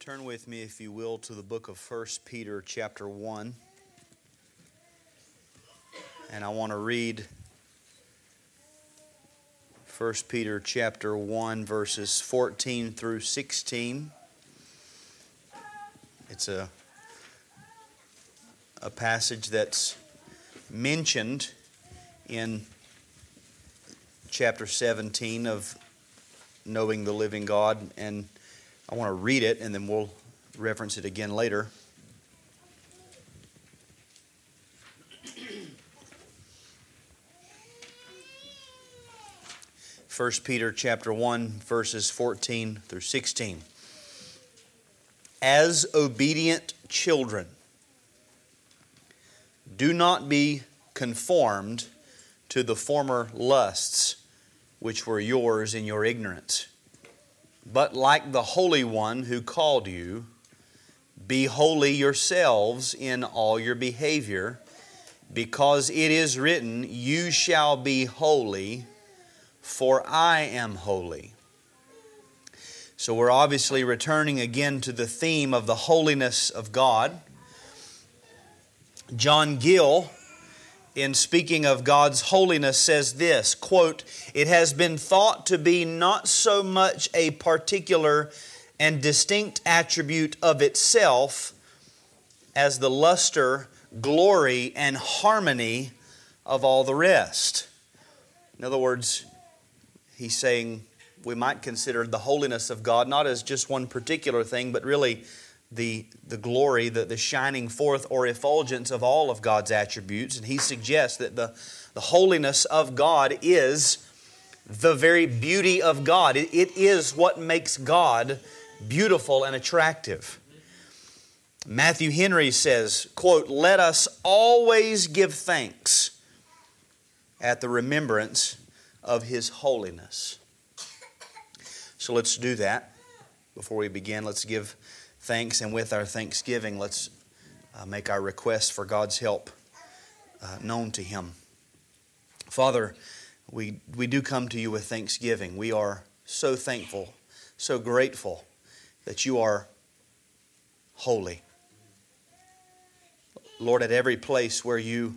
Turn with me, if you will, to the book of 1 Peter, chapter 1. And I want to read 1 Peter, chapter 1, verses 14 through 16. It's a, a passage that's mentioned in chapter 17 of Knowing the Living God. And I want to read it and then we'll reference it again later. First Peter chapter 1 verses 14 through 16. As obedient children, do not be conformed to the former lusts which were yours in your ignorance but like the Holy One who called you, be holy yourselves in all your behavior, because it is written, You shall be holy, for I am holy. So we're obviously returning again to the theme of the holiness of God. John Gill in speaking of God's holiness says this quote it has been thought to be not so much a particular and distinct attribute of itself as the luster glory and harmony of all the rest. In other words he's saying we might consider the holiness of God not as just one particular thing but really the, the glory, the, the shining forth or effulgence of all of God's attributes. And he suggests that the, the holiness of God is the very beauty of God. It, it is what makes God beautiful and attractive. Matthew Henry says, quote, Let us always give thanks at the remembrance of his holiness. So let's do that. Before we begin, let's give thanks, and with our thanksgiving, let's uh, make our request for God's help uh, known to Him. Father, we, we do come to you with thanksgiving. We are so thankful, so grateful that you are holy. Lord, at every place where you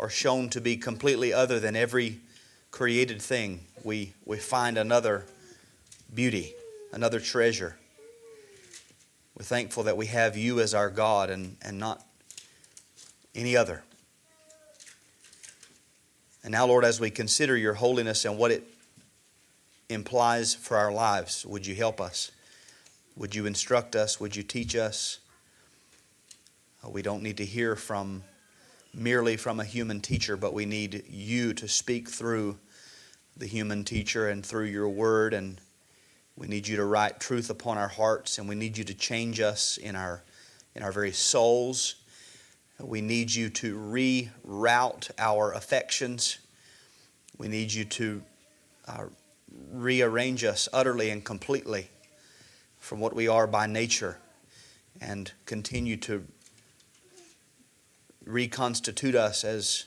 are shown to be completely other than every created thing, we, we find another beauty, another treasure. We're thankful that we have you as our God and, and not any other. And now, Lord, as we consider your holiness and what it implies for our lives, would you help us? Would you instruct us? Would you teach us? Uh, we don't need to hear from merely from a human teacher, but we need you to speak through the human teacher and through your word and we need you to write truth upon our hearts, and we need you to change us in our, in our very souls. We need you to reroute our affections. We need you to uh, rearrange us utterly and completely from what we are by nature and continue to reconstitute us as,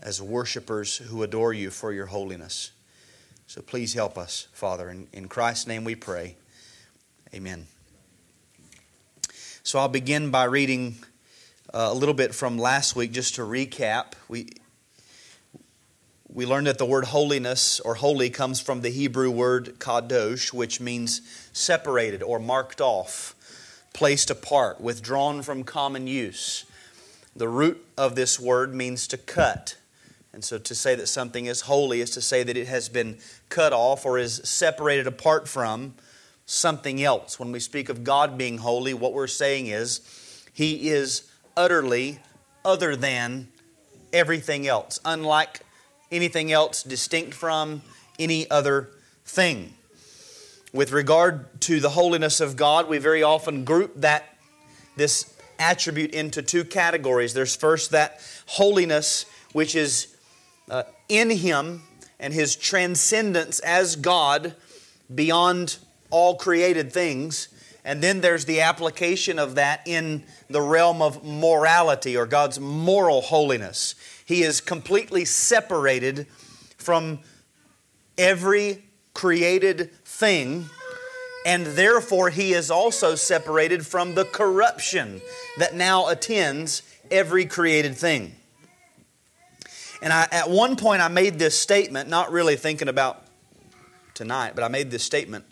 as worshipers who adore you for your holiness. So please help us, Father. In, in Christ's name we pray. Amen. So I'll begin by reading uh, a little bit from last week just to recap. We, we learned that the word holiness or holy comes from the Hebrew word kadosh, which means separated or marked off, placed apart, withdrawn from common use. The root of this word means to cut. And so to say that something is holy is to say that it has been cut off or is separated apart from something else. When we speak of God being holy, what we're saying is He is utterly other than everything else, unlike anything else, distinct from any other thing. With regard to the holiness of God, we very often group that this attribute into two categories. There's first that holiness which is uh, in Him and His transcendence as God beyond all created things. And then there's the application of that in the realm of morality or God's moral holiness. He is completely separated from every created thing and therefore he is also separated from the corruption that now attends every created thing. And I, at one point, I made this statement, not really thinking about tonight, but I made this statement.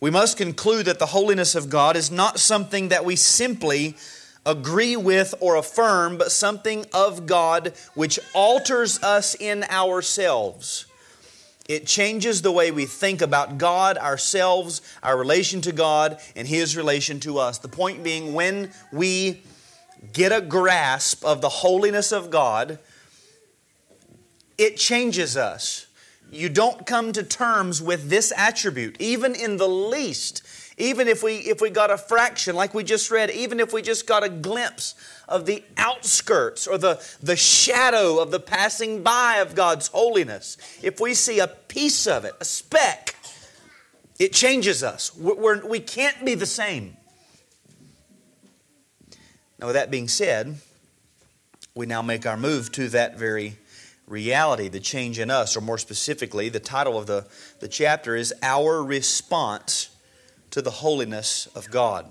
We must conclude that the holiness of God is not something that we simply agree with or affirm, but something of God which alters us in ourselves. It changes the way we think about God, ourselves, our relation to God, and His relation to us. The point being, when we get a grasp of the holiness of God, it changes us. You don't come to terms with this attribute, even in the least. Even if we if we got a fraction, like we just read, even if we just got a glimpse of the outskirts or the, the shadow of the passing by of God's holiness, if we see a piece of it, a speck, it changes us. We're, we can not be the same. Now, with that being said, we now make our move to that very reality, the change in us, or more specifically, the title of the, the chapter is Our Response to the Holiness of God.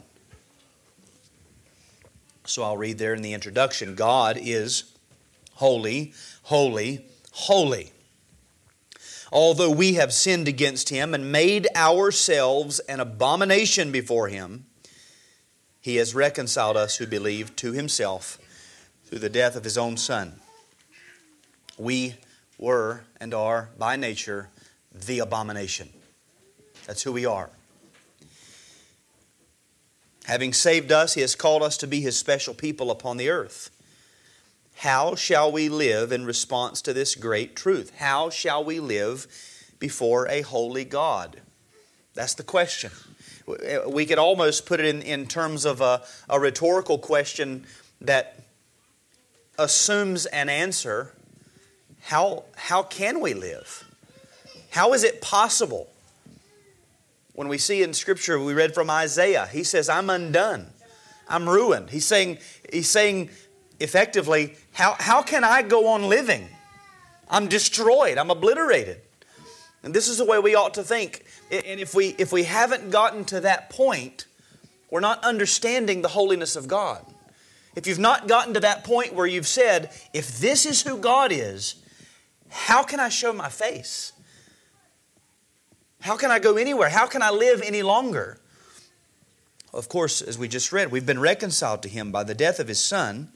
So I'll read there in the introduction God is holy, holy, holy. Although we have sinned against him and made ourselves an abomination before him, he has reconciled us who believe to himself through the death of his own Son. We were and are by nature the abomination. That's who we are. Having saved us, He has called us to be His special people upon the earth. How shall we live in response to this great truth? How shall we live before a holy God? That's the question. We could almost put it in, in terms of a, a rhetorical question that assumes an answer. How, how can we live? How is it possible when we see in Scripture, we read from Isaiah, he says, I'm undone. I'm ruined. He's saying, he's saying effectively, how, how can I go on living? I'm destroyed. I'm obliterated. And this is the way we ought to think. And if we, if we haven't gotten to that point, we're not understanding the holiness of God. If you've not gotten to that point where you've said, if this is who God is, how can I show my face? How can I go anywhere? How can I live any longer? Of course, as we just read, we've been reconciled to Him by the death of His Son,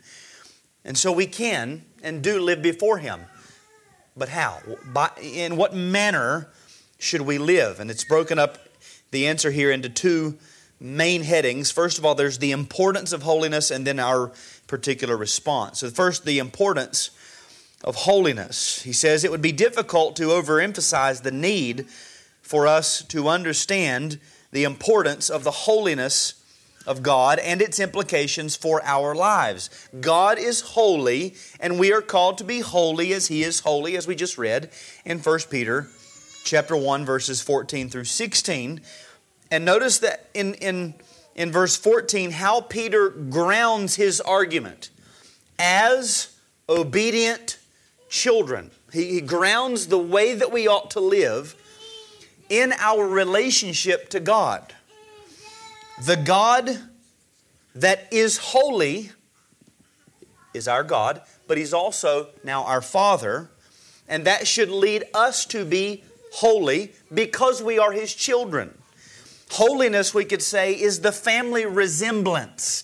and so we can and do live before Him. But how? By, in what manner should we live? And it's broken up, the answer here, into two main headings. First of all, there's the importance of holiness and then our particular response. So, first, the importance of holiness. He says it would be difficult to overemphasize the need for us to understand the importance of the holiness of God and its implications for our lives. God is holy, and we are called to be holy as He is holy, as we just read in 1 Peter chapter 1, verses 14 through 16. And notice that in, in, in verse 14, how Peter grounds his argument as obedient children. He, he grounds the way that we ought to live in our relationship to God. The God that is holy is our God, but He's also now our Father, and that should lead us to be holy because we are His children. Holiness, we could say, is the family resemblance.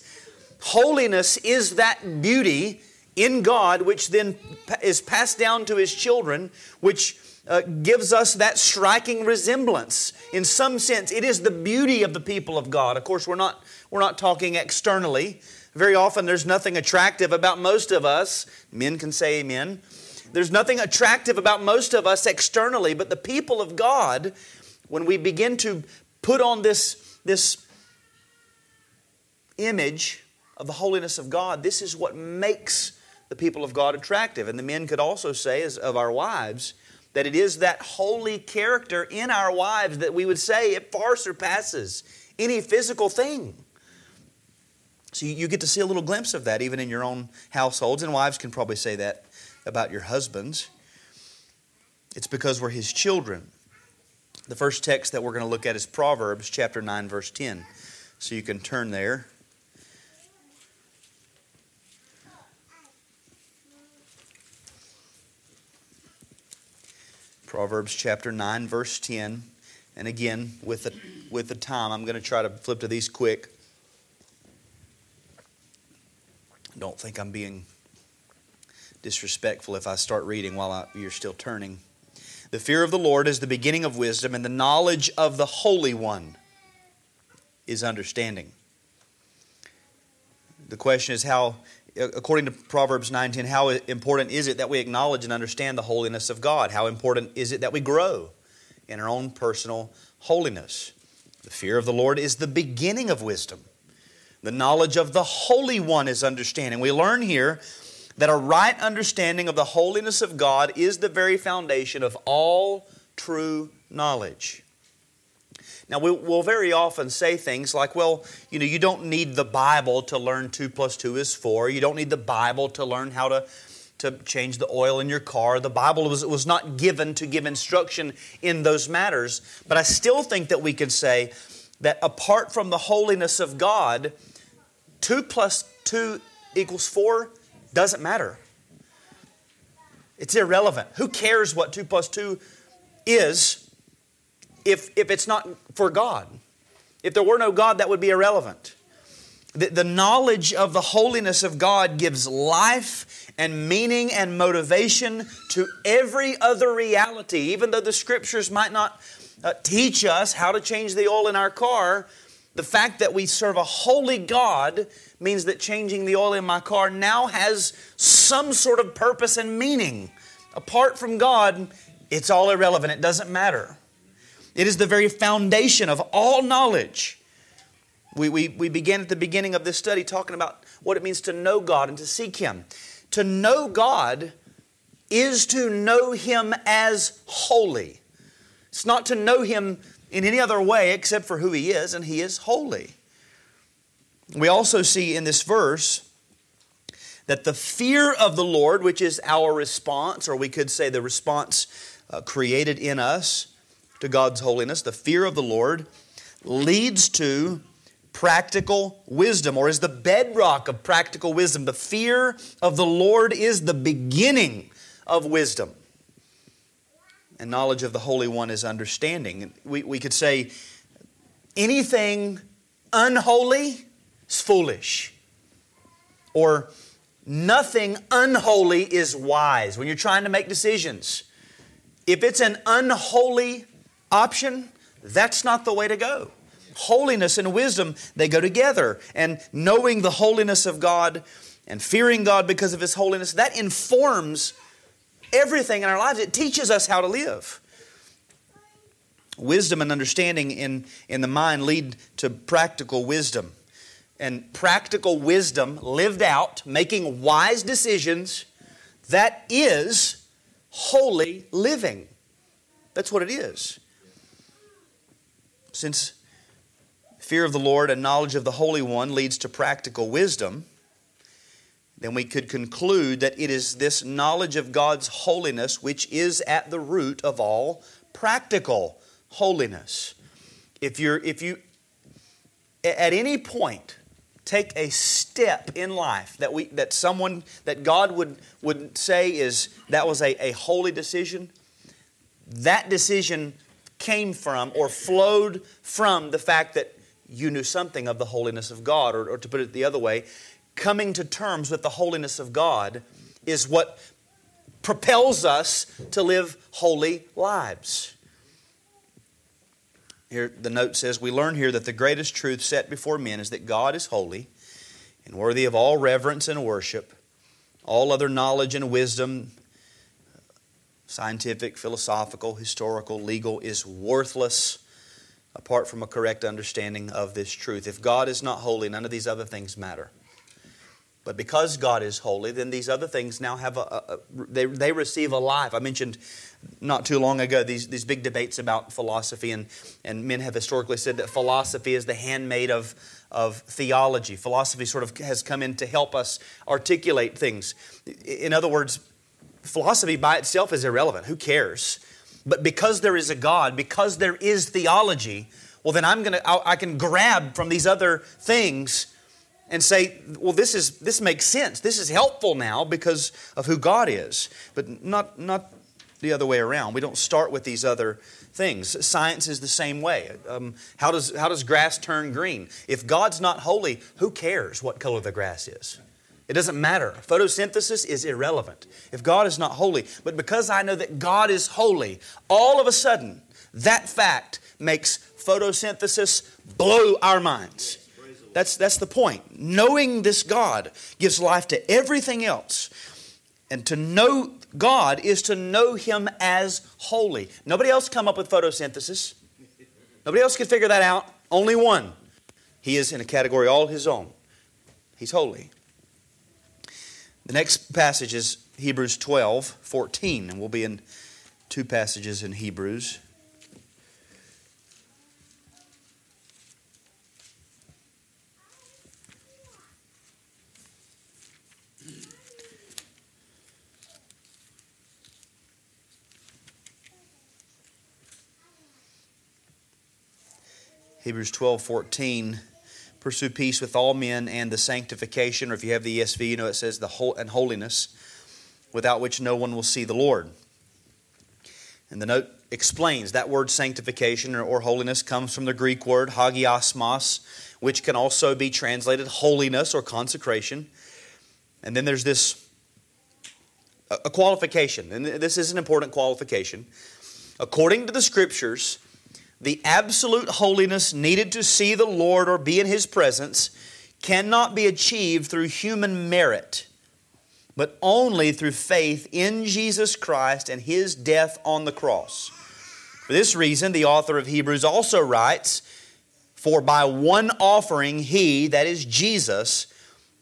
Holiness is that beauty in God which then is passed down to His children, which uh, gives us that striking resemblance. In some sense, it is the beauty of the people of God. Of course, we're not, we're not talking externally. Very often, there's nothing attractive about most of us. Men can say amen. There's nothing attractive about most of us externally, but the people of God, when we begin to put on this, this image of the holiness of God, this is what makes the people of God attractive. And the men could also say, as of our wives, that it is that holy character in our wives that we would say it far surpasses any physical thing. So you get to see a little glimpse of that even in your own households, and wives can probably say that about your husbands. It's because we're his children. The first text that we're going to look at is Proverbs chapter 9, verse 10. So you can turn there. Proverbs chapter 9, verse 10. And again, with the, with the time, I'm going to try to flip to these quick. Don't think I'm being disrespectful if I start reading while I, you're still turning. The fear of the Lord is the beginning of wisdom, and the knowledge of the Holy One is understanding. The question is how, according to Proverbs 9:10, how important is it that we acknowledge and understand the holiness of God? How important is it that we grow in our own personal holiness? The fear of the Lord is the beginning of wisdom. The knowledge of the Holy One is understanding. We learn here that a right understanding of the holiness of God is the very foundation of all true knowledge. Now, we will very often say things like, well, you know, you don't need the Bible to learn 2 plus 2 is 4. You don't need the Bible to learn how to, to change the oil in your car. The Bible was, was not given to give instruction in those matters. But I still think that we can say that apart from the holiness of God, 2 plus 2 equals 4 doesn't matter. It's irrelevant. Who cares what 2 plus 2 is if, if it's not for God? If there were no God, that would be irrelevant. The, the knowledge of the holiness of God gives life and meaning and motivation to every other reality. Even though the scriptures might not uh, teach us how to change the oil in our car, the fact that we serve a holy God means that changing the oil in my car now has some sort of purpose and meaning. Apart from God, it's all irrelevant. It doesn't matter. It is the very foundation of all knowledge. We, we, we began at the beginning of this study talking about what it means to know God and to seek Him. To know God is to know Him as holy. It's not to know Him in any other way except for who He is, and He is holy. We also see in this verse that the fear of the Lord, which is our response, or we could say the response uh, created in us to God's holiness, the fear of the Lord leads to practical wisdom, or is the bedrock of practical wisdom. The fear of the Lord is the beginning of wisdom. And knowledge of the Holy One is understanding. We, we could say anything unholy is foolish. Or nothing unholy is wise. When you're trying to make decisions, if it's an unholy option, that's not the way to go. Holiness and wisdom, they go together. And knowing the holiness of God and fearing God because of His holiness, that informs everything in our lives. It teaches us how to live. Wisdom and understanding in, in the mind lead to practical wisdom and practical wisdom lived out, making wise decisions, that is holy living. That's what it is. Since fear of the Lord and knowledge of the Holy One leads to practical wisdom, then we could conclude that it is this knowledge of God's holiness which is at the root of all practical holiness. If you're if you at any point take a step in life that we that someone that God would would say is that was a, a holy decision, that decision came from or flowed from the fact that you knew something of the holiness of God, or, or to put it the other way, coming to terms with the holiness of God is what propels us to live holy lives. Here, the note says, We learn here that the greatest truth set before men is that God is holy and worthy of all reverence and worship. All other knowledge and wisdom, scientific, philosophical, historical, legal, is worthless apart from a correct understanding of this truth. If God is not holy, none of these other things matter. But because God is holy, then these other things now have a, a, they, they receive a life. I mentioned not too long ago these, these big debates about philosophy, and, and men have historically said that philosophy is the handmaid of, of theology. Philosophy sort of has come in to help us articulate things. In other words, philosophy by itself is irrelevant. Who cares? But because there is a God, because there is theology, well, then I'm gonna I, I can grab from these other things and say, well, this is this makes sense. This is helpful now because of who God is. But not not the other way around. We don't start with these other things. Science is the same way. Um, how does how does grass turn green? If God's not holy, who cares what color the grass is? It doesn't matter. Photosynthesis is irrelevant if God is not holy. But because I know that God is holy, all of a sudden, that fact makes photosynthesis blow our minds. That's, that's the point. Knowing this God gives life to everything else. And to know God is to know Him as holy. Nobody else come up with photosynthesis. Nobody else could figure that out. Only one. He is in a category all his own. He's holy. The next passage is Hebrews 12, 14, and we'll be in two passages in Hebrews. Hebrews 12, 14 pursue peace with all men and the sanctification, or if you have the ESV, you know it says the whole and holiness, without which no one will see the Lord. And the note explains that word sanctification or, or holiness comes from the Greek word hagiasmos, which can also be translated holiness or consecration. And then there's this a qualification, and this is an important qualification. According to the scriptures, the absolute holiness needed to see the Lord or be in His presence cannot be achieved through human merit, but only through faith in Jesus Christ and His death on the cross. For this reason, the author of Hebrews also writes, For by one offering He, that is Jesus,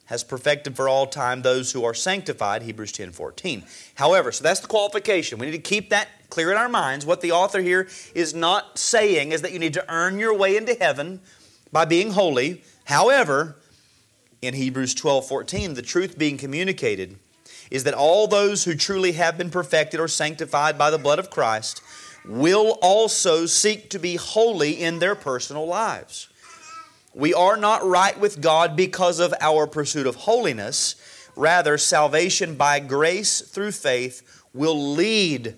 has perfected for all time those who are sanctified, Hebrews 10 14. However, so that's the qualification. We need to keep that clear in our minds. What the author here is not saying is that you need to earn your way into heaven by being holy. However, in Hebrews 12 14, the truth being communicated is that all those who truly have been perfected or sanctified by the blood of Christ will also seek to be holy in their personal lives. We are not right with God because of our pursuit of holiness. Rather, salvation by grace through faith will lead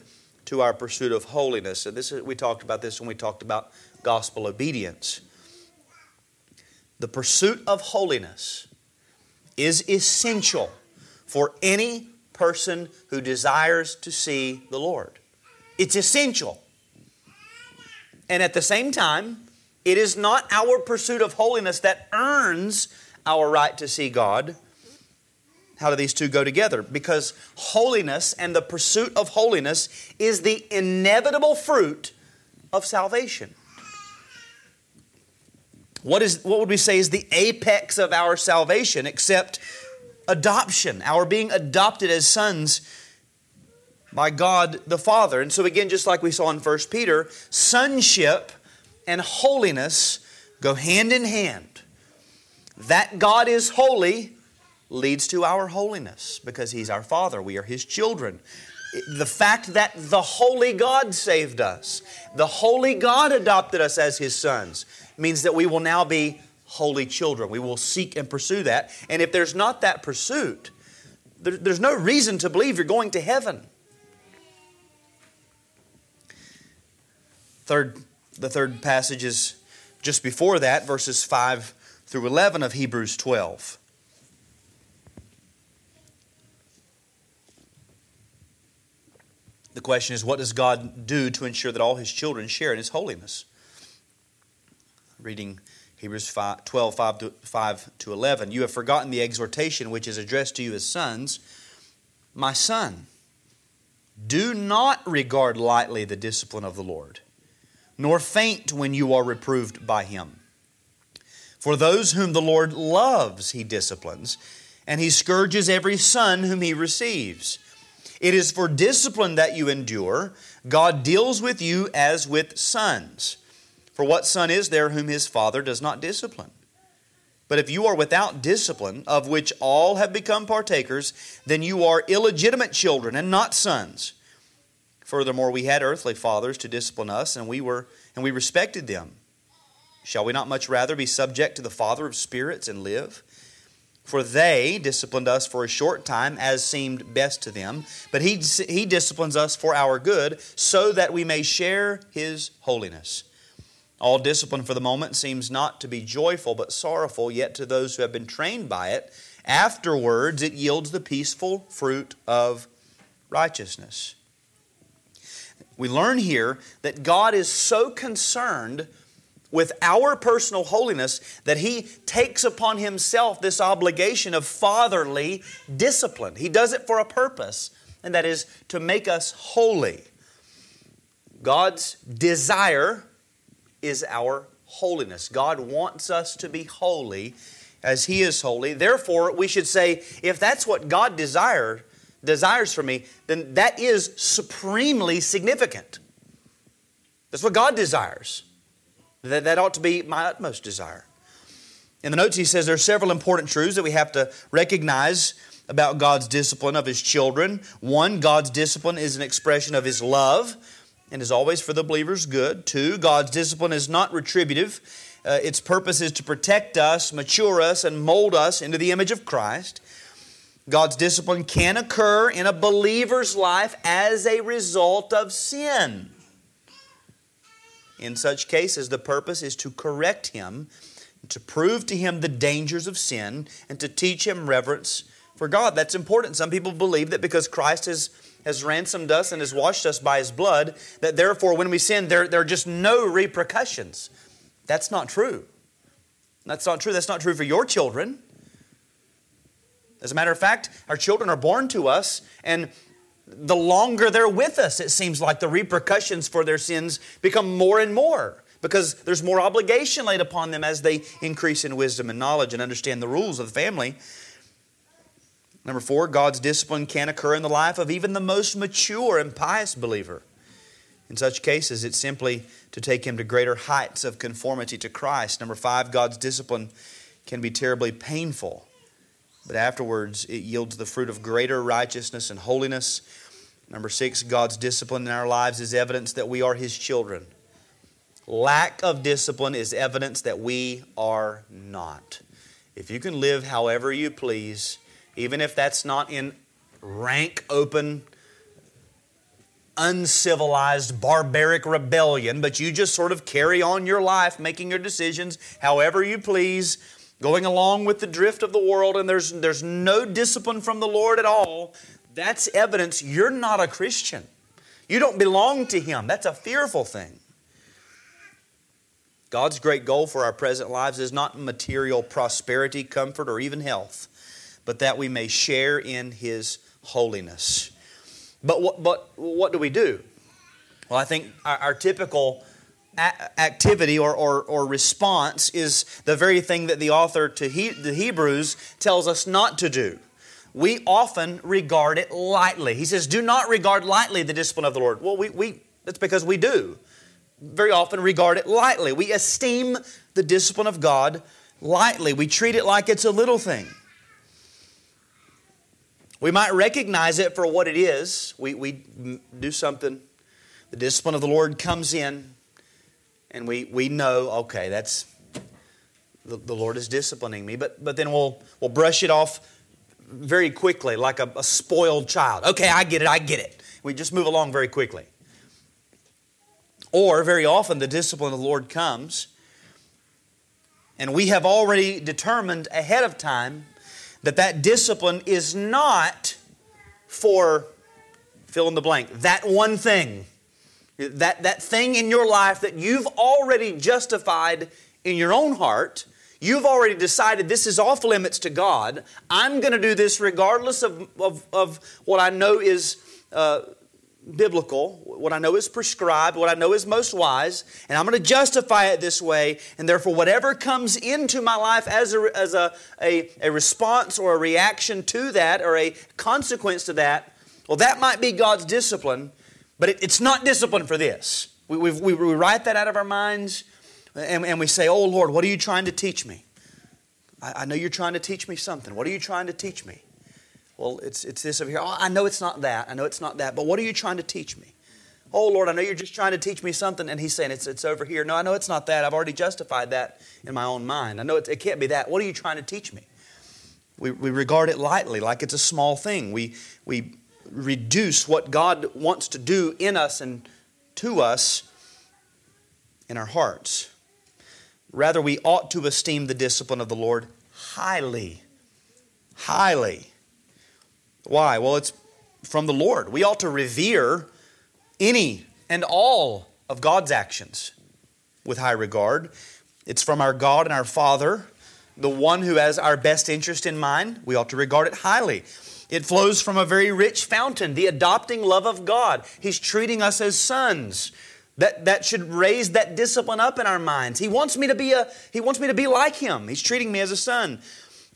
to our pursuit of holiness. And this is, we talked about this when we talked about gospel obedience. The pursuit of holiness is essential for any person who desires to see the Lord. It's essential. And at the same time, it is not our pursuit of holiness that earns our right to see God. How do these two go together? Because holiness and the pursuit of holiness is the inevitable fruit of salvation. What, is, what would we say is the apex of our salvation except adoption, our being adopted as sons by God the Father? And so, again, just like we saw in 1 Peter, sonship and holiness go hand in hand. That God is holy leads to our holiness because He's our Father. We are His children. The fact that the holy God saved us, the holy God adopted us as His sons, means that we will now be holy children. We will seek and pursue that. And if there's not that pursuit, there's no reason to believe you're going to heaven. Third the third passage is just before that, verses 5 through 11 of Hebrews 12. The question is, what does God do to ensure that all his children share in his holiness? Reading Hebrews 5, 12, 5 to, 5 to 11. You have forgotten the exhortation which is addressed to you as sons. My son, do not regard lightly the discipline of the Lord nor faint when you are reproved by him. For those whom the Lord loves, he disciplines, and he scourges every son whom he receives. It is for discipline that you endure. God deals with you as with sons. For what son is there whom his father does not discipline? But if you are without discipline, of which all have become partakers, then you are illegitimate children and not sons. Furthermore, we had earthly fathers to discipline us, and we were and we respected them. Shall we not much rather be subject to the Father of spirits and live? For they disciplined us for a short time as seemed best to them, but he, he disciplines us for our good, so that we may share his holiness. All discipline for the moment seems not to be joyful but sorrowful, yet to those who have been trained by it, afterwards it yields the peaceful fruit of righteousness we learn here that God is so concerned with our personal holiness that He takes upon Himself this obligation of fatherly discipline. He does it for a purpose, and that is to make us holy. God's desire is our holiness. God wants us to be holy as He is holy. Therefore, we should say, if that's what God desired, desires for me, then that is supremely significant. That's what God desires. That, that ought to be my utmost desire. In the notes, he says there are several important truths that we have to recognize about God's discipline of his children. One, God's discipline is an expression of his love and is always for the believer's good. Two, God's discipline is not retributive. Uh, its purpose is to protect us, mature us, and mold us into the image of Christ. God's discipline can occur in a believer's life as a result of sin. In such cases, the purpose is to correct him, to prove to him the dangers of sin, and to teach him reverence for God. That's important. Some people believe that because Christ has, has ransomed us and has washed us by his blood, that therefore when we sin, there, there are just no repercussions. That's not true. That's not true. That's not true for your children. As a matter of fact, our children are born to us, and the longer they're with us, it seems like the repercussions for their sins become more and more because there's more obligation laid upon them as they increase in wisdom and knowledge and understand the rules of the family. Number four, God's discipline can occur in the life of even the most mature and pious believer. In such cases, it's simply to take him to greater heights of conformity to Christ. Number five, God's discipline can be terribly painful but afterwards it yields the fruit of greater righteousness and holiness. Number six, God's discipline in our lives is evidence that we are His children. Lack of discipline is evidence that we are not. If you can live however you please, even if that's not in rank, open, uncivilized, barbaric rebellion, but you just sort of carry on your life, making your decisions however you please, going along with the drift of the world and there's, there's no discipline from the Lord at all, that's evidence you're not a Christian. You don't belong to Him. That's a fearful thing. God's great goal for our present lives is not material prosperity, comfort, or even health, but that we may share in His holiness. But what, but what do we do? Well, I think our, our typical activity or, or, or, response is the very thing that the author to he, the Hebrews tells us not to do. We often regard it lightly. He says, Do not regard lightly the discipline of the Lord. Well, we, we, that's because we do. Very often regard it lightly. We esteem the discipline of God lightly. We treat it like it's a little thing. We might recognize it for what it is. We, we do something, the discipline of the Lord comes in, and we, we know, okay, that's the, the Lord is disciplining me, but, but then we'll, we'll brush it off very quickly like a, a spoiled child. Okay, I get it, I get it. We just move along very quickly. Or very often the discipline of the Lord comes, and we have already determined ahead of time that that discipline is not for fill in the blank, that one thing. That, that thing in your life that you've already justified in your own heart, you've already decided this is off limits to God. I'm going to do this regardless of, of, of what I know is uh, biblical, what I know is prescribed, what I know is most wise, and I'm going to justify it this way. And therefore, whatever comes into my life as a, as a, a, a response or a reaction to that or a consequence to that, well, that might be God's discipline. But it, it's not discipline for this. We, we, we, write that out of our minds and, and we say, Oh Lord, what are you trying to teach me? I, I, know you're trying to teach me something. What are you trying to teach me? Well, it's, it's this over here. Oh, I know it's not that. I know it's not that. But what are you trying to teach me? Oh, Lord, I know you're just trying to teach me something. And He's saying, It's, it's over here. No, I know it's not that. I've already justified that in my own mind. I know it, it can't be that. What are you trying to teach me? We, we regard it lightly, like it's a small thing. We, we reduce what God wants to do in us and to us in our hearts. Rather, we ought to esteem the discipline of the Lord highly. Highly. Why? Well, it's from the Lord. We ought to revere any and all of God's actions with high regard. It's from our God and our Father, the one who has our best interest in mind. We ought to regard it highly. It flows from a very rich fountain, the adopting love of God. He's treating us as sons. That, that should raise that discipline up in our minds. He wants me to be a he wants me to be like him. He's treating me as a son.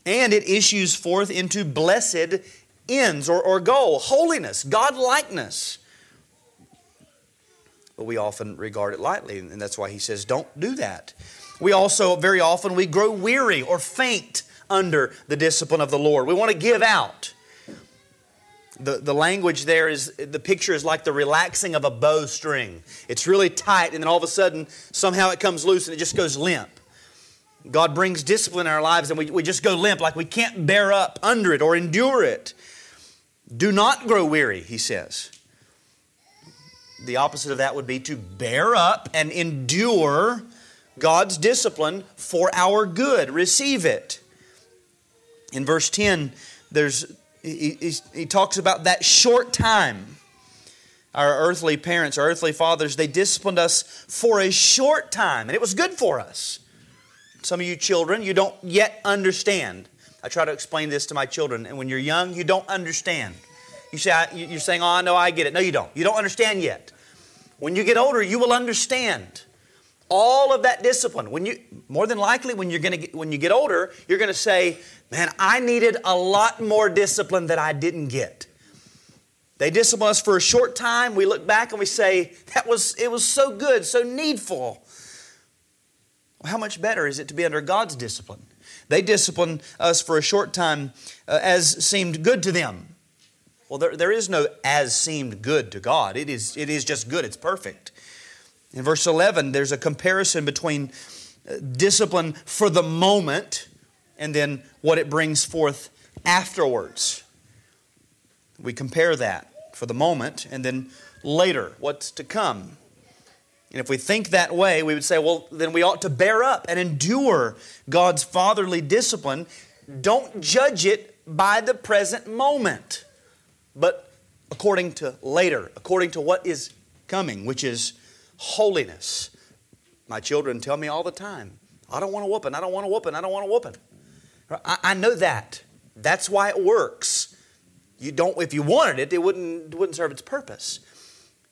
And it issues forth into blessed ends or, or goal, holiness, God likeness. But we often regard it lightly, and that's why he says, don't do that. We also, very often, we grow weary or faint under the discipline of the Lord. We want to give out. The, the language there is, the picture is like the relaxing of a bowstring. It's really tight, and then all of a sudden, somehow it comes loose and it just goes limp. God brings discipline in our lives, and we, we just go limp, like we can't bear up under it or endure it. Do not grow weary, he says. The opposite of that would be to bear up and endure God's discipline for our good. Receive it. In verse 10, there's, he, he, talks about that short time. Our earthly parents, our earthly fathers, they disciplined us for a short time, and it was good for us. Some of you children, you don't yet understand. I try to explain this to my children, and when you're young, you don't understand. You say, you're saying, Oh, know, I get it. No, you don't. You don't understand yet. When you get older, you will understand all of that discipline. When you, more than likely, when you're to get, when you get older, you're going to say, "Man, I needed a lot more discipline that I didn't get." They discipline us for a short time. We look back and we say, "That was it was so good, so needful." How much better is it to be under God's discipline? They discipline us for a short time uh, as seemed good to them. Well, there, there is no as seemed good to God. It is, it is just good, it's perfect. In verse 11, there's a comparison between uh, discipline for the moment and then what it brings forth afterwards. We compare that for the moment and then later, what's to come. And if we think that way, we would say, well, then we ought to bear up and endure God's fatherly discipline. Don't judge it by the present moment, but according to later, according to what is coming, which is holiness. My children tell me all the time, I don't want a whooping, I don't want a whooping, I don't want a whooping. I, I know that. That's why it works. You don't, if you wanted it, it wouldn't, it wouldn't serve its purpose.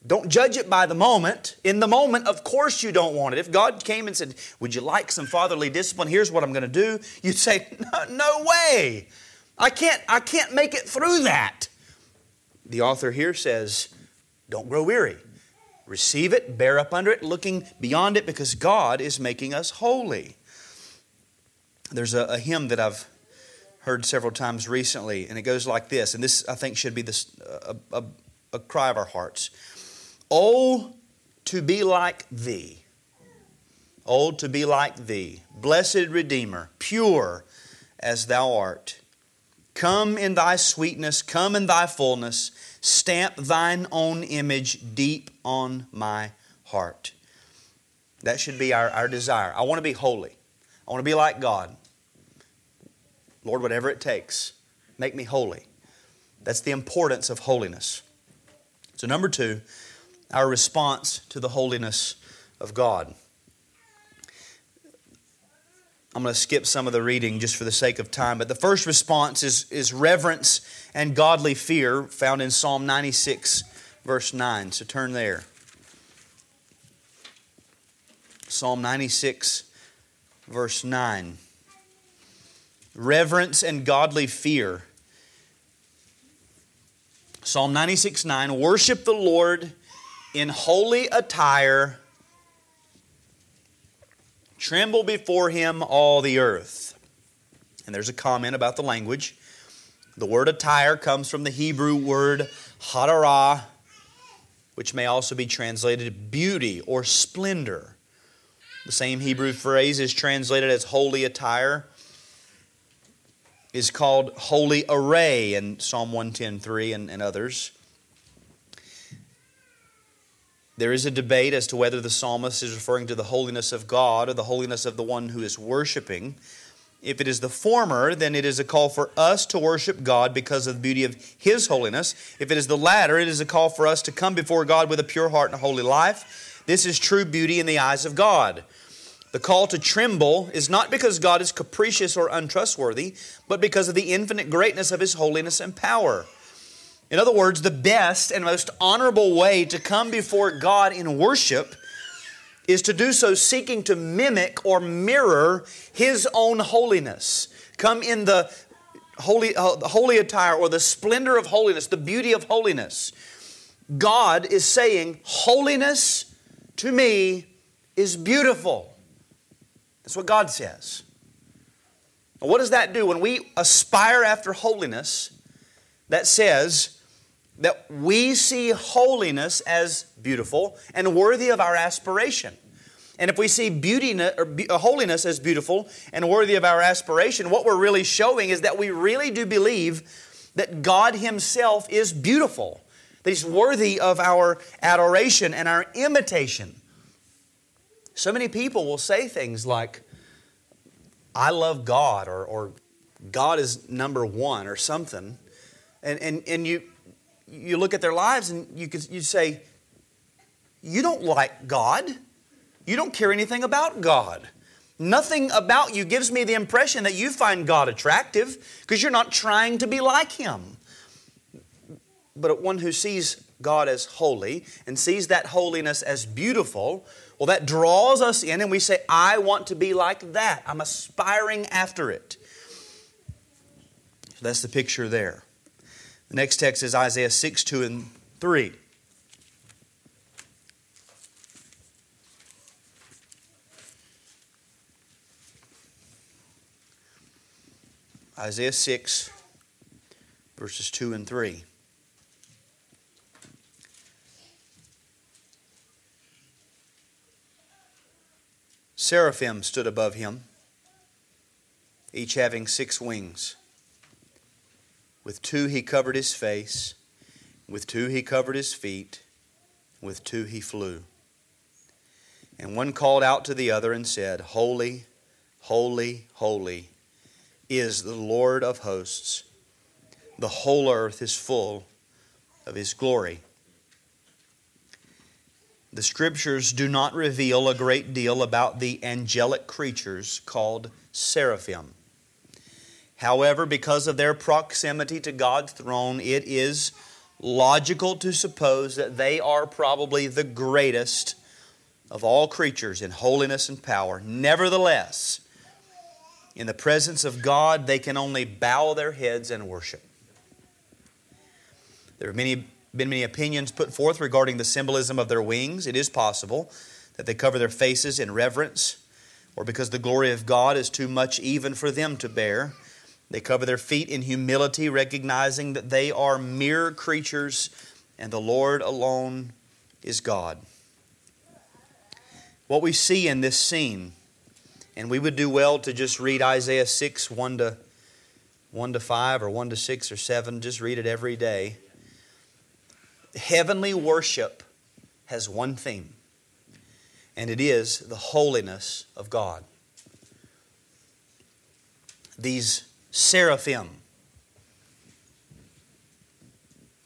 Don't judge it by the moment. In the moment, of course, you don't want it. If God came and said, Would you like some fatherly discipline? Here's what I'm going to do. You'd say, no, no way. I can't, I can't make it through that. The author here says, Don't grow weary. Receive it, bear up under it, looking beyond it because God is making us holy. There's a, a hymn that I've heard several times recently, and it goes like this, and this I think should be this, a, a, a cry of our hearts. Oh, to be like thee. Oh, to be like thee, blessed Redeemer, pure as thou art. Come in thy sweetness, come in thy fullness, stamp thine own image deep on my heart. That should be our, our desire. I want to be holy. I want to be like God. Lord, whatever it takes, make me holy. That's the importance of holiness. So, number two, our response to the holiness of God. I'm going to skip some of the reading just for the sake of time, but the first response is, is reverence and godly fear, found in Psalm 96, verse 9. So turn there. Psalm 96, verse 9. Reverence and godly fear. Psalm 96, 9. Worship the Lord in holy attire, tremble before him all the earth. And there's a comment about the language. The word attire comes from the Hebrew word hadarah, which may also be translated beauty or splendor. The same Hebrew phrase is translated as holy attire, is called holy array in Psalm 110.3 and, and others. There is a debate as to whether the psalmist is referring to the holiness of God or the holiness of the one who is worshiping. If it is the former, then it is a call for us to worship God because of the beauty of His holiness. If it is the latter, it is a call for us to come before God with a pure heart and a holy life. This is true beauty in the eyes of God. The call to tremble is not because God is capricious or untrustworthy, but because of the infinite greatness of His holiness and power. In other words, the best and most honorable way to come before God in worship is to do so seeking to mimic or mirror His own holiness. Come in the holy, uh, holy attire or the splendor of holiness, the beauty of holiness. God is saying, Holiness to me is beautiful. That's what God says. Now, what does that do? When we aspire after holiness, that says, that we see holiness as beautiful and worthy of our aspiration. And if we see beauty or uh, holiness as beautiful and worthy of our aspiration, what we're really showing is that we really do believe that God Himself is beautiful, that He's worthy of our adoration and our imitation. So many people will say things like, I love God, or, or God is number one, or something. And, and, and you, you look at their lives and you could you say, you don't like God. You don't care anything about God. Nothing about you gives me the impression that you find God attractive because you're not trying to be like Him. But one who sees God as holy and sees that holiness as beautiful, well, that draws us in and we say, I want to be like that. I'm aspiring after it. So that's the picture there. The next text is Isaiah 6, 2 and 3. Isaiah 6, verses 2 and 3. Seraphim stood above him, each having six wings. With two he covered his face, with two he covered his feet, with two he flew. And one called out to the other and said, Holy, holy, holy is the Lord of hosts. The whole earth is full of his glory. The scriptures do not reveal a great deal about the angelic creatures called seraphim. However, because of their proximity to God's throne, it is logical to suppose that they are probably the greatest of all creatures in holiness and power. Nevertheless, in the presence of God, they can only bow their heads and worship. There have many, been many opinions put forth regarding the symbolism of their wings. It is possible that they cover their faces in reverence, or because the glory of God is too much even for them to bear. They cover their feet in humility, recognizing that they are mere creatures and the Lord alone is God. What we see in this scene, and we would do well to just read Isaiah 6, 1 to, 1 to 5, or 1 to 6 or 7, just read it every day. Heavenly worship has one theme, and it is the holiness of God. These seraphim.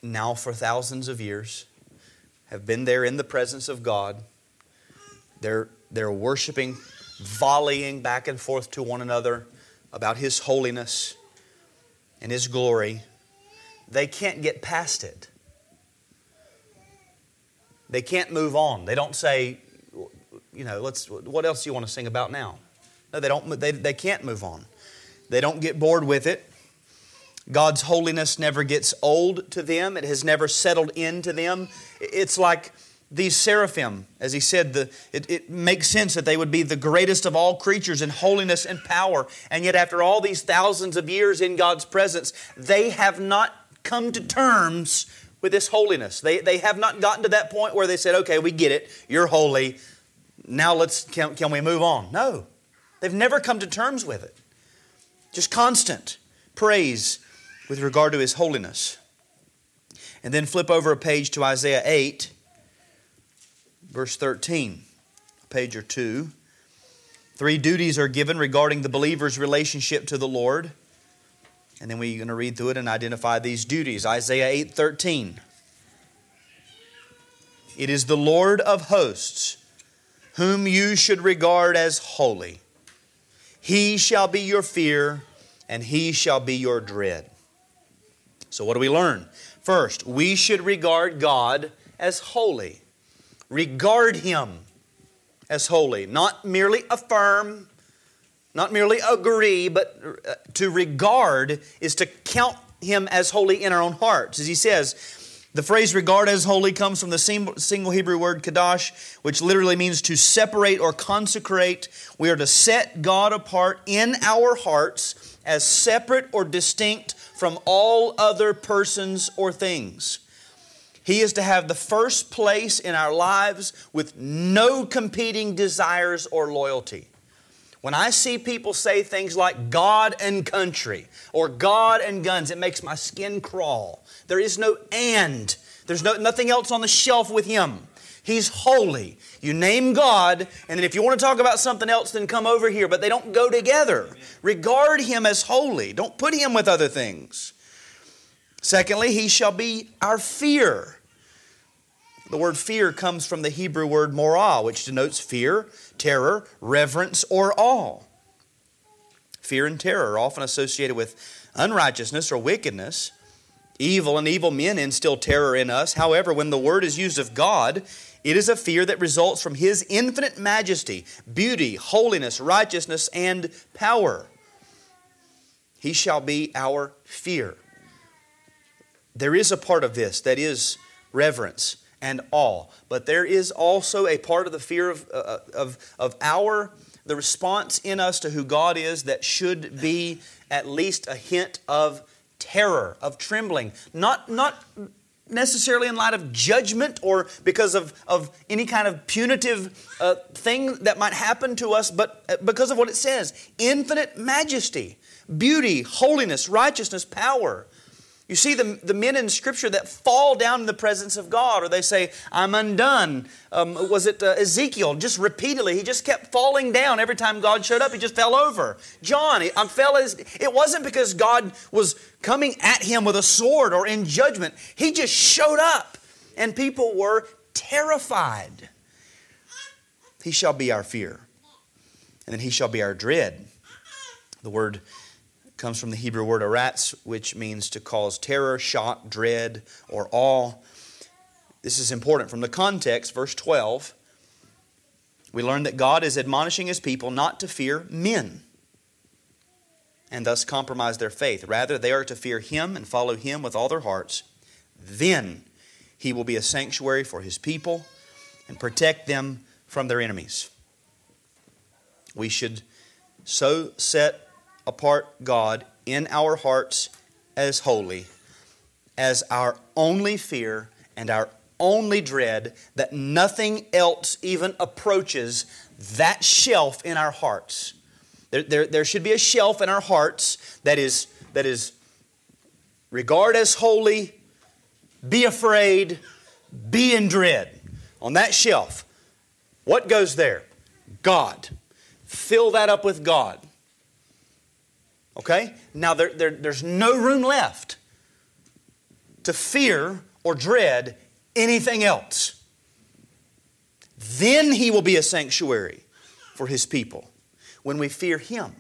Now, for thousands of years, have been there in the presence of God. They're, they're worshiping, volleying back and forth to one another about His holiness and His glory. They can't get past it. They can't move on. They don't say, you know, let's, what else do you want to sing about now? No, they, don't, they, they can't move on. They don't get bored with it. God's holiness never gets old to them, it has never settled into them. It's like these seraphim, as he said, the, it, it, makes sense that they would be the greatest of all creatures in holiness and power. And yet, after all these thousands of years in God's presence, they have not come to terms with His holiness. They, they have not gotten to that point where they said, okay, we get it, you're holy, now let's, can, can we move on? No. They've never come to terms with it. Just constant praise with regard to His holiness. And then flip over a page to Isaiah 8, verse 13, a page or two. Three duties are given regarding the believer's relationship to the Lord. And then we're going to read through it and identify these duties. Isaiah 8:13. It is the Lord of hosts whom you should regard as holy. He shall be your fear and he shall be your dread. So what do we learn? First, we should regard God as holy. Regard him as holy, not merely affirm, not merely agree, but uh, to regard is to count him as holy in our own hearts. As he says, the phrase regard as holy comes from the single Hebrew word kadosh, which literally means to separate or consecrate. We are to set God apart in our hearts as separate or distinct from all other persons or things. He is to have the first place in our lives with no competing desires or loyalty. When I see people say things like God and country or God and guns, it makes my skin crawl. There is no and. There's no, nothing else on the shelf with Him. He's holy. You name God, and then if you want to talk about something else, then come over here. But they don't go together. Regard Him as holy. Don't put Him with other things. Secondly, He shall be our fear. The word fear comes from the Hebrew word morah, which denotes fear, terror, reverence, or awe. Fear and terror are often associated with unrighteousness or wickedness. Evil and evil men instill terror in us. However, when the word is used of God, it is a fear that results from His infinite majesty, beauty, holiness, righteousness, and power. He shall be our fear. There is a part of this that is reverence and awe. But there is also a part of the fear of, uh, of, of our, the response in us to who God is that should be at least a hint of terror, of trembling. Not, not necessarily in light of judgment or because of, of any kind of punitive uh, thing that might happen to us, but uh, because of what it says infinite majesty, beauty, holiness, righteousness, power. You see the, the men in Scripture that fall down in the presence of God, or they say, I'm undone. Um, was it uh, Ezekiel? Just repeatedly, he just kept falling down every time God showed up. He just fell over. John, he, fell as, it wasn't because God was coming at him with a sword or in judgment. He just showed up, and people were terrified. He shall be our fear, and then he shall be our dread. The word comes from the Hebrew word aratz, which means to cause terror, shock, dread, or awe. This is important from the context, verse 12. We learn that God is admonishing his people not to fear men and thus compromise their faith. Rather, they are to fear him and follow him with all their hearts. Then he will be a sanctuary for his people and protect them from their enemies. We should so set apart God in our hearts as holy, as our only fear and our only dread, that nothing else even approaches that shelf in our hearts. There, there, there should be a shelf in our hearts that is, that is regard as holy, be afraid, be in dread. On that shelf, what goes there? God. Fill that up with God. Okay? Now, there, there, there's no room left to fear or dread anything else. Then he will be a sanctuary for his people when we fear him.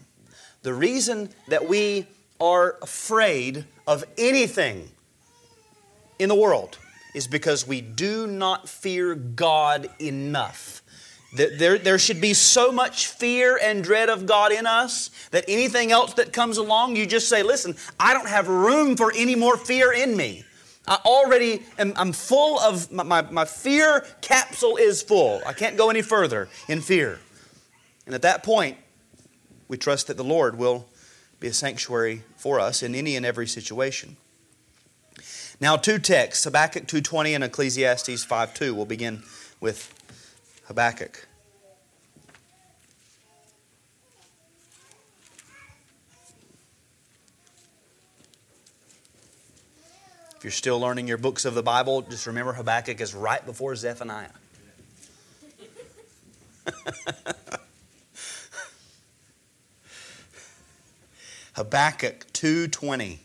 The reason that we are afraid of anything in the world is because we do not fear God enough. There, there should be so much fear and dread of God in us that anything else that comes along, you just say, listen, I don't have room for any more fear in me. I already am I'm full of, my, my, my fear capsule is full. I can't go any further in fear. And at that point, we trust that the Lord will be a sanctuary for us in any and every situation. Now, two texts Habakkuk 2.20 and Ecclesiastes 5.2. We'll begin with Habakkuk. If you're still learning your books of the Bible, just remember Habakkuk is right before Zephaniah. Habakkuk 2:20.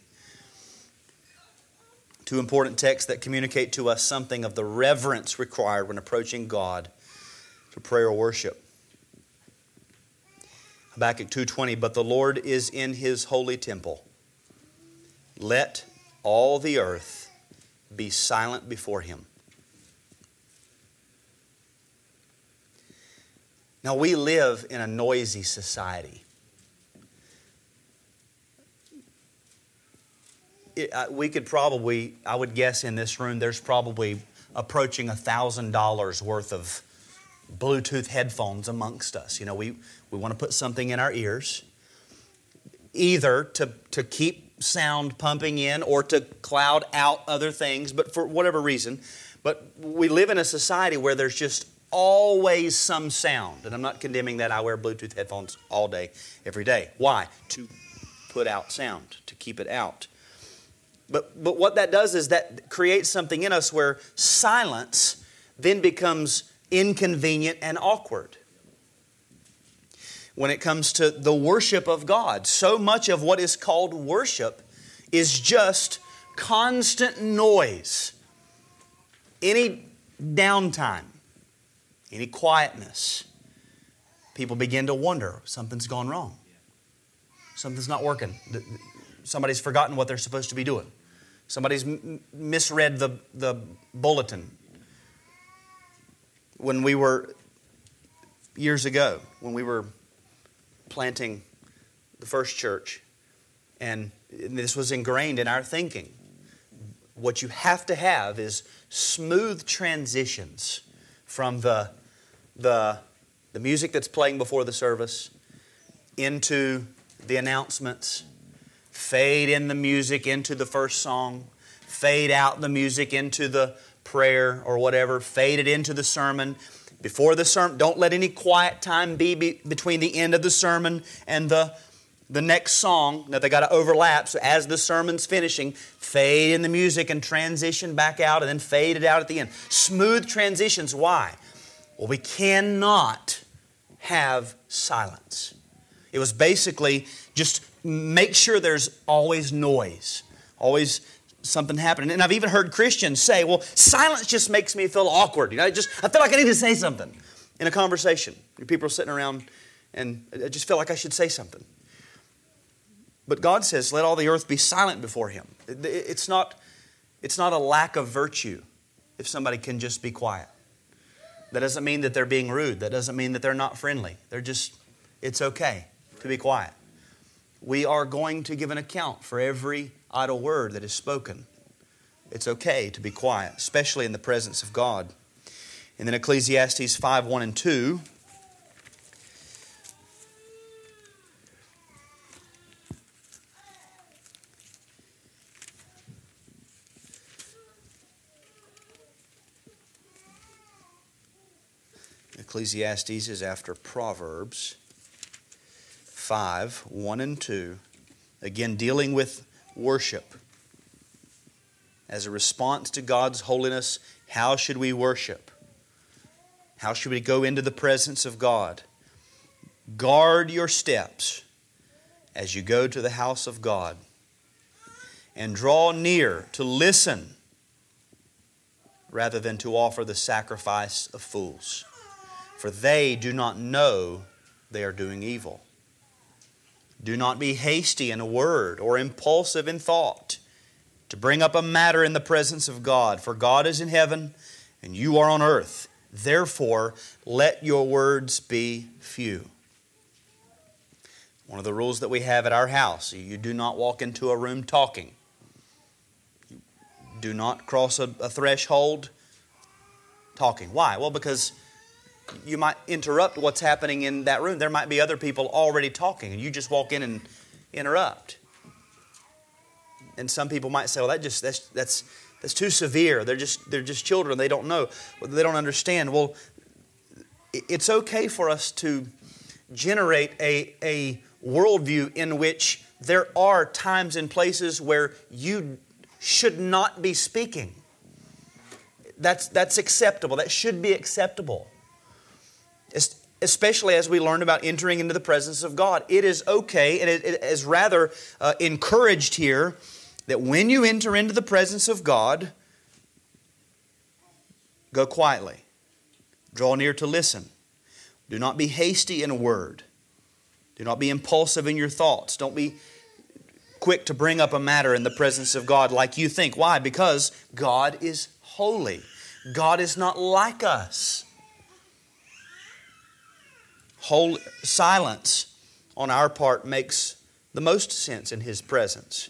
Two important texts that communicate to us something of the reverence required when approaching God for prayer or worship. Habakkuk 2:20, but the Lord is in his holy temple. Let all the earth be silent before him. Now, we live in a noisy society. It, uh, we could probably, I would guess in this room, there's probably approaching $1,000 worth of Bluetooth headphones amongst us. You know, we, we want to put something in our ears, either to, to keep sound pumping in or to cloud out other things, but for whatever reason. But we live in a society where there's just always some sound. And I'm not condemning that. I wear Bluetooth headphones all day, every day. Why? To put out sound, to keep it out. But, but what that does is that creates something in us where silence then becomes inconvenient and awkward. When it comes to the worship of God, so much of what is called worship is just constant noise. Any downtime, any quietness, people begin to wonder something's gone wrong. Something's not working. Somebody's forgotten what they're supposed to be doing. Somebody's misread the, the bulletin. When we were, years ago, when we were planting the first church, and this was ingrained in our thinking, what you have to have is smooth transitions from the the, the music that's playing before the service into the announcements, fade in the music into the first song, fade out the music into the prayer or whatever, fade it into the sermon. Before the sermon, don't let any quiet time be, be between the end of the sermon and the the next song. Now they got to overlap. So as the sermon's finishing, fade in the music and transition back out, and then fade it out at the end. Smooth transitions. Why? Well, we cannot have silence. It was basically just make sure there's always noise, always something happening. And I've even heard Christians say, well, silence just makes me feel awkward. You know, I just I feel like I need to say something in a conversation. People are sitting around and I just feel like I should say something. But God says, let all the earth be silent before him. It's not, it's not a lack of virtue if somebody can just be quiet. That doesn't mean that they're being rude. That doesn't mean that they're not friendly. They're just, it's okay to be quiet. We are going to give an account for every idle word that is spoken. It's okay to be quiet, especially in the presence of God. And then Ecclesiastes 5 1 and 2 Ecclesiastes is after Proverbs 5 1 and 2. Again, dealing with worship. As a response to God's holiness, how should we worship? How should we go into the presence of God? Guard your steps as you go to the house of God and draw near to listen rather than to offer the sacrifice of fools for they do not know they are doing evil. Do not be hasty in a word or impulsive in thought to bring up a matter in the presence of God, for God is in heaven and you are on earth. Therefore, let your words be few. One of the rules that we have at our house you do not walk into a room talking. You do not cross a, a threshold talking. Why? Well, because you might interrupt what's happening in that room. There might be other people already talking, and you just walk in and interrupt. and some people might say, well, that just that's that's that's too severe. They're just they're just children. They don't know. They don't understand. Well, it's okay for us to generate a, a worldview in which there are times and places where you should not be speaking. That's, that's acceptable. That should be acceptable. Especially as we learn about entering into the presence of God. It is okay, and it, it is rather uh, encouraged here that when you enter into the presence of God, go quietly, draw near to listen. Do not be hasty in a word. Do not be impulsive in your thoughts. Don't be quick to bring up a matter in the presence of God like you think. Why? Because God is holy. God is not like us. Whole, silence on our part makes the most sense in His presence.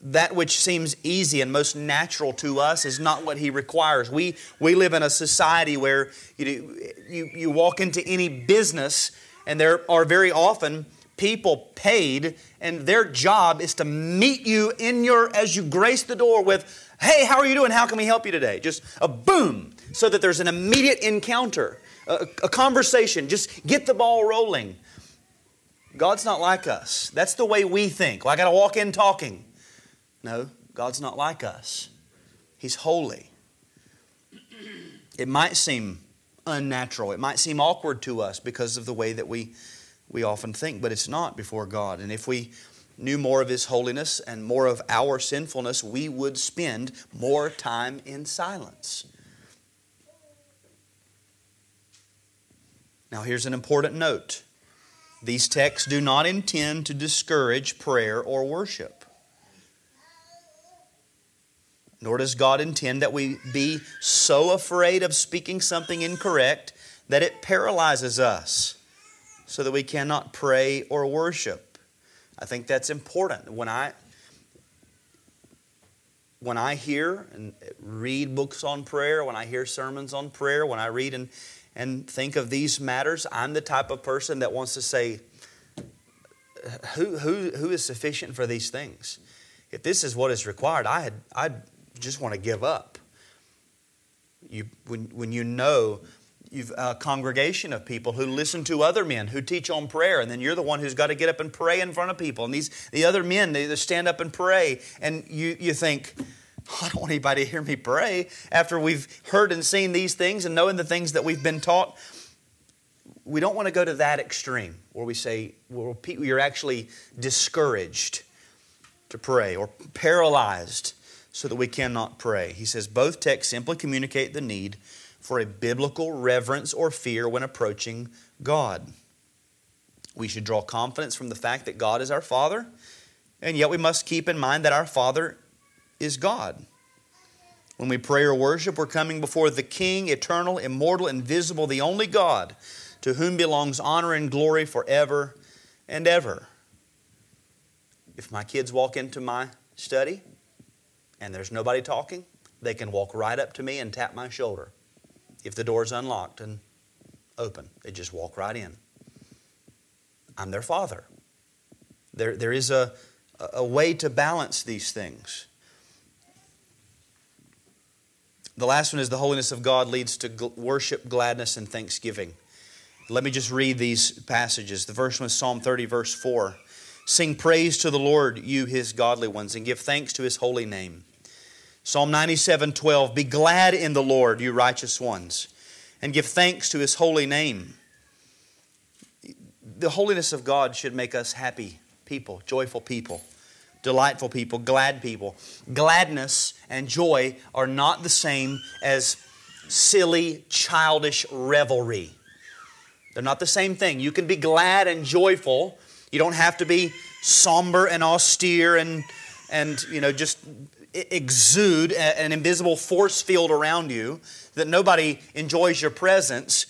That which seems easy and most natural to us is not what he requires. We, we live in a society where you, you, you walk into any business and there are very often people paid and their job is to meet you in your as you grace the door with hey how are you doing? How can we help you today? Just a boom so that there's an immediate encounter a, a conversation just get the ball rolling god's not like us that's the way we think well, i got to walk in talking no, God's not like us. He's holy. It might seem unnatural. It might seem awkward to us because of the way that we, we often think, but it's not before God. And if we knew more of His holiness and more of our sinfulness, we would spend more time in silence. Now, here's an important note these texts do not intend to discourage prayer or worship. Nor does God intend that we be so afraid of speaking something incorrect that it paralyzes us so that we cannot pray or worship. I think that's important. When I when I hear and read books on prayer, when I hear sermons on prayer, when I read and, and think of these matters, I'm the type of person that wants to say, who, who, who is sufficient for these things? If this is what is required, I had, I'd just want to give up. You, when, when you know you've a congregation of people who listen to other men who teach on prayer, and then you're the one who's got to get up and pray in front of people. And these the other men, they, they stand up and pray, and you, you think, I don't want anybody to hear me pray after we've heard and seen these things and knowing the things that we've been taught. We don't want to go to that extreme where we say, well, you're actually discouraged to pray or paralyzed so that we cannot pray. He says both texts simply communicate the need for a biblical reverence or fear when approaching God. We should draw confidence from the fact that God is our Father, and yet we must keep in mind that our Father is God. When we pray or worship, we're coming before the King, eternal, immortal, invisible, the only God, to whom belongs honor and glory forever and ever. If my kids walk into my study and there's nobody talking, they can walk right up to me and tap my shoulder. If the door's unlocked and open, they just walk right in. I'm their father. There, there is a, a way to balance these things. The last one is the holiness of God leads to worship, gladness, and thanksgiving. Let me just read these passages. The first one is Psalm 30, verse 4. Sing praise to the Lord, you his godly ones, and give thanks to his holy name. Psalm 97 12 Be glad in the Lord, you righteous ones, and give thanks to his holy name. The holiness of God should make us happy people, joyful people, delightful people, glad people. Gladness and joy are not the same as silly, childish revelry. They're not the same thing. You can be glad and joyful. You don't have to be somber and austere and and you know just exude an invisible force field around you, that nobody enjoys your presence,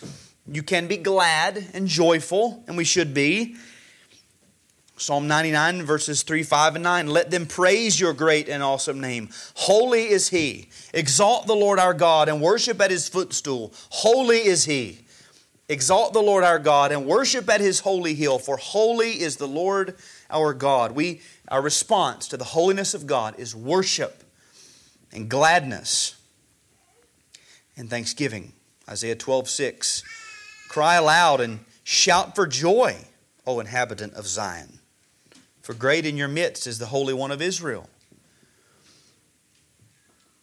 you can be glad and joyful, and we should be. Psalm 99, verses 3, 5, and 9. Let them praise your great and awesome name. Holy is He. Exalt the Lord our God and worship at His footstool. Holy is He. Exalt the Lord our God and worship at his holy hill, for holy is the Lord our God. We, our response to the holiness of God is worship and gladness and thanksgiving. Isaiah 12, 6. Cry aloud and shout for joy, O inhabitant of Zion. For great in your midst is the Holy One of Israel.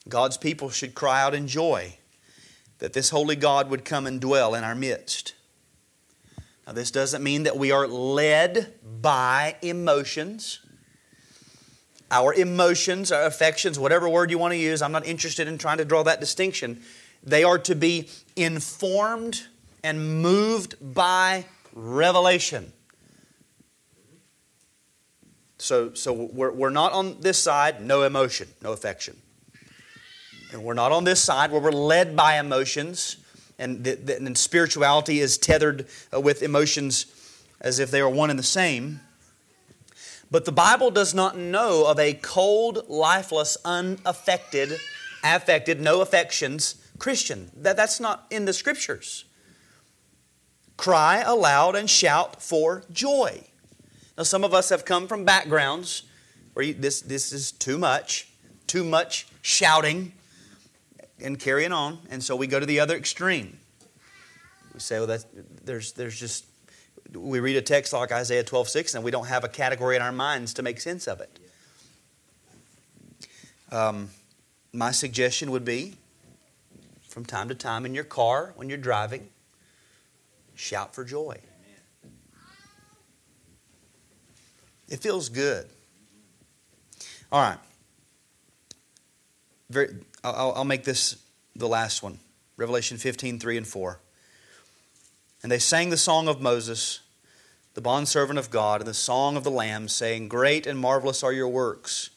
God's people should cry out in joy that this holy God would come and dwell in our midst. Now, this doesn't mean that we are led by emotions. Our emotions, our affections, whatever word you want to use, I'm not interested in trying to draw that distinction. They are to be informed and moved by revelation. So, so we're, we're not on this side, no emotion, no affection. And we're not on this side where we're led by emotions and, the, the, and spirituality is tethered uh, with emotions as if they are one and the same. But the Bible does not know of a cold, lifeless, unaffected, affected, no affections Christian. That, that's not in the scriptures. Cry aloud and shout for joy. Now, some of us have come from backgrounds where you, this, this is too much, too much shouting and carrying on, and so we go to the other extreme. We say, well, that's, there's, there's just, we read a text like Isaiah 12, 6, and we don't have a category in our minds to make sense of it. Um, my suggestion would be from time to time in your car when you're driving, shout for joy. It feels good. All right. Very, I'll, I'll make this the last one Revelation 15, 3 and 4. And they sang the song of Moses, the bondservant of God, and the song of the Lamb, saying, Great and marvelous are your works,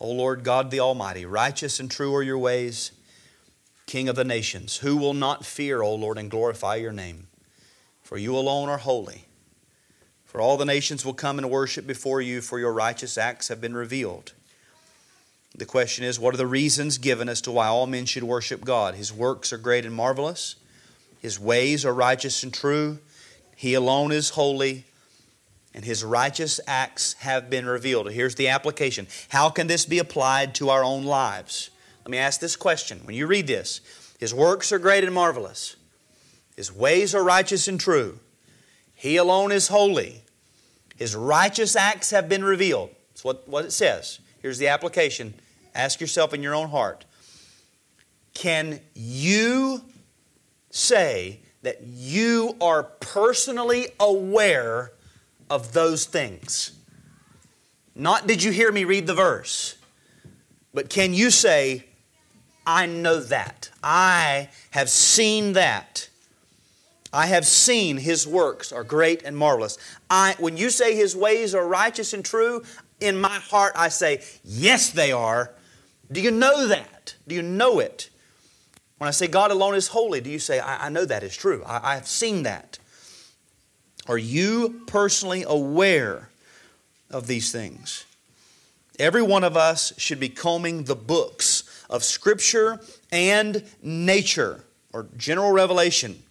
O Lord God the Almighty. Righteous and true are your ways, King of the nations. Who will not fear, O Lord, and glorify your name? For you alone are holy. For all the nations will come and worship before you, for your righteous acts have been revealed. The question is, what are the reasons given as to why all men should worship God? His works are great and marvelous. His ways are righteous and true. He alone is holy, and his righteous acts have been revealed. Here's the application How can this be applied to our own lives? Let me ask this question. When you read this, his works are great and marvelous, his ways are righteous and true. He alone is holy. His righteous acts have been revealed. That's what, what it says. Here's the application. Ask yourself in your own heart Can you say that you are personally aware of those things? Not did you hear me read the verse, but can you say, I know that. I have seen that. I have seen his works are great and marvelous. I, when you say his ways are righteous and true, in my heart I say, yes, they are. Do you know that? Do you know it? When I say God alone is holy, do you say, I, I know that is true? I, I have seen that. Are you personally aware of these things? Every one of us should be combing the books of Scripture and nature or general revelation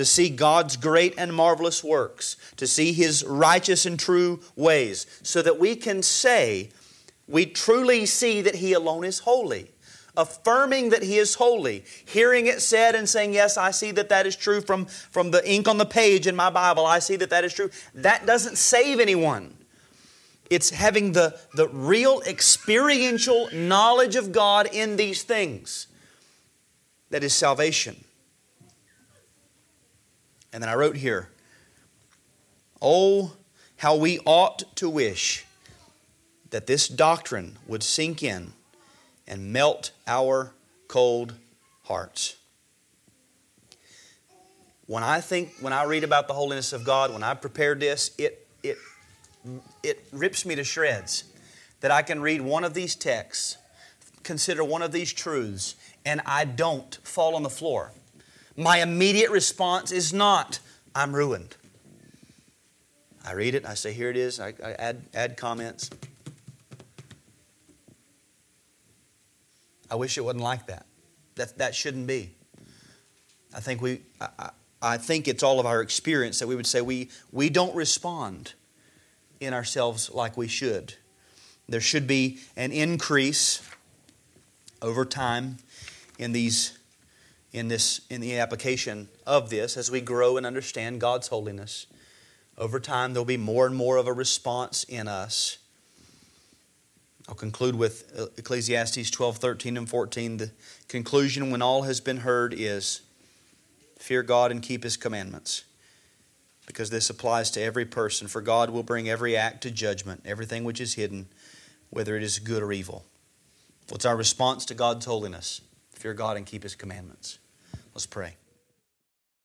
to see God's great and marvelous works, to see His righteous and true ways, so that we can say, we truly see that He alone is holy. Affirming that He is holy, hearing it said and saying, Yes, I see that that is true from, from the ink on the page in my Bible, I see that that is true. That doesn't save anyone. It's having the, the real experiential knowledge of God in these things that is salvation. And then I wrote here, Oh, how we ought to wish that this doctrine would sink in and melt our cold hearts. When I think, when I read about the holiness of God, when I prepare this, it, it, it rips me to shreds that I can read one of these texts, consider one of these truths, and I don't fall on the floor. My immediate response is not, I'm ruined. I read it, I say, here it is, I, I add, add comments. I wish it wasn't like that. That, that shouldn't be. I think we, I, I think it's all of our experience that we would say we, we don't respond in ourselves like we should. There should be an increase over time in these in this in the application of this as we grow and understand God's holiness. Over time there'll be more and more of a response in us. I'll conclude with Ecclesiastes 12, 13, and 14. The conclusion when all has been heard is fear God and keep his commandments. Because this applies to every person. For God will bring every act to judgment, everything which is hidden, whether it is good or evil. What's our response to God's holiness? Fear God and keep his commandments. Let's pray.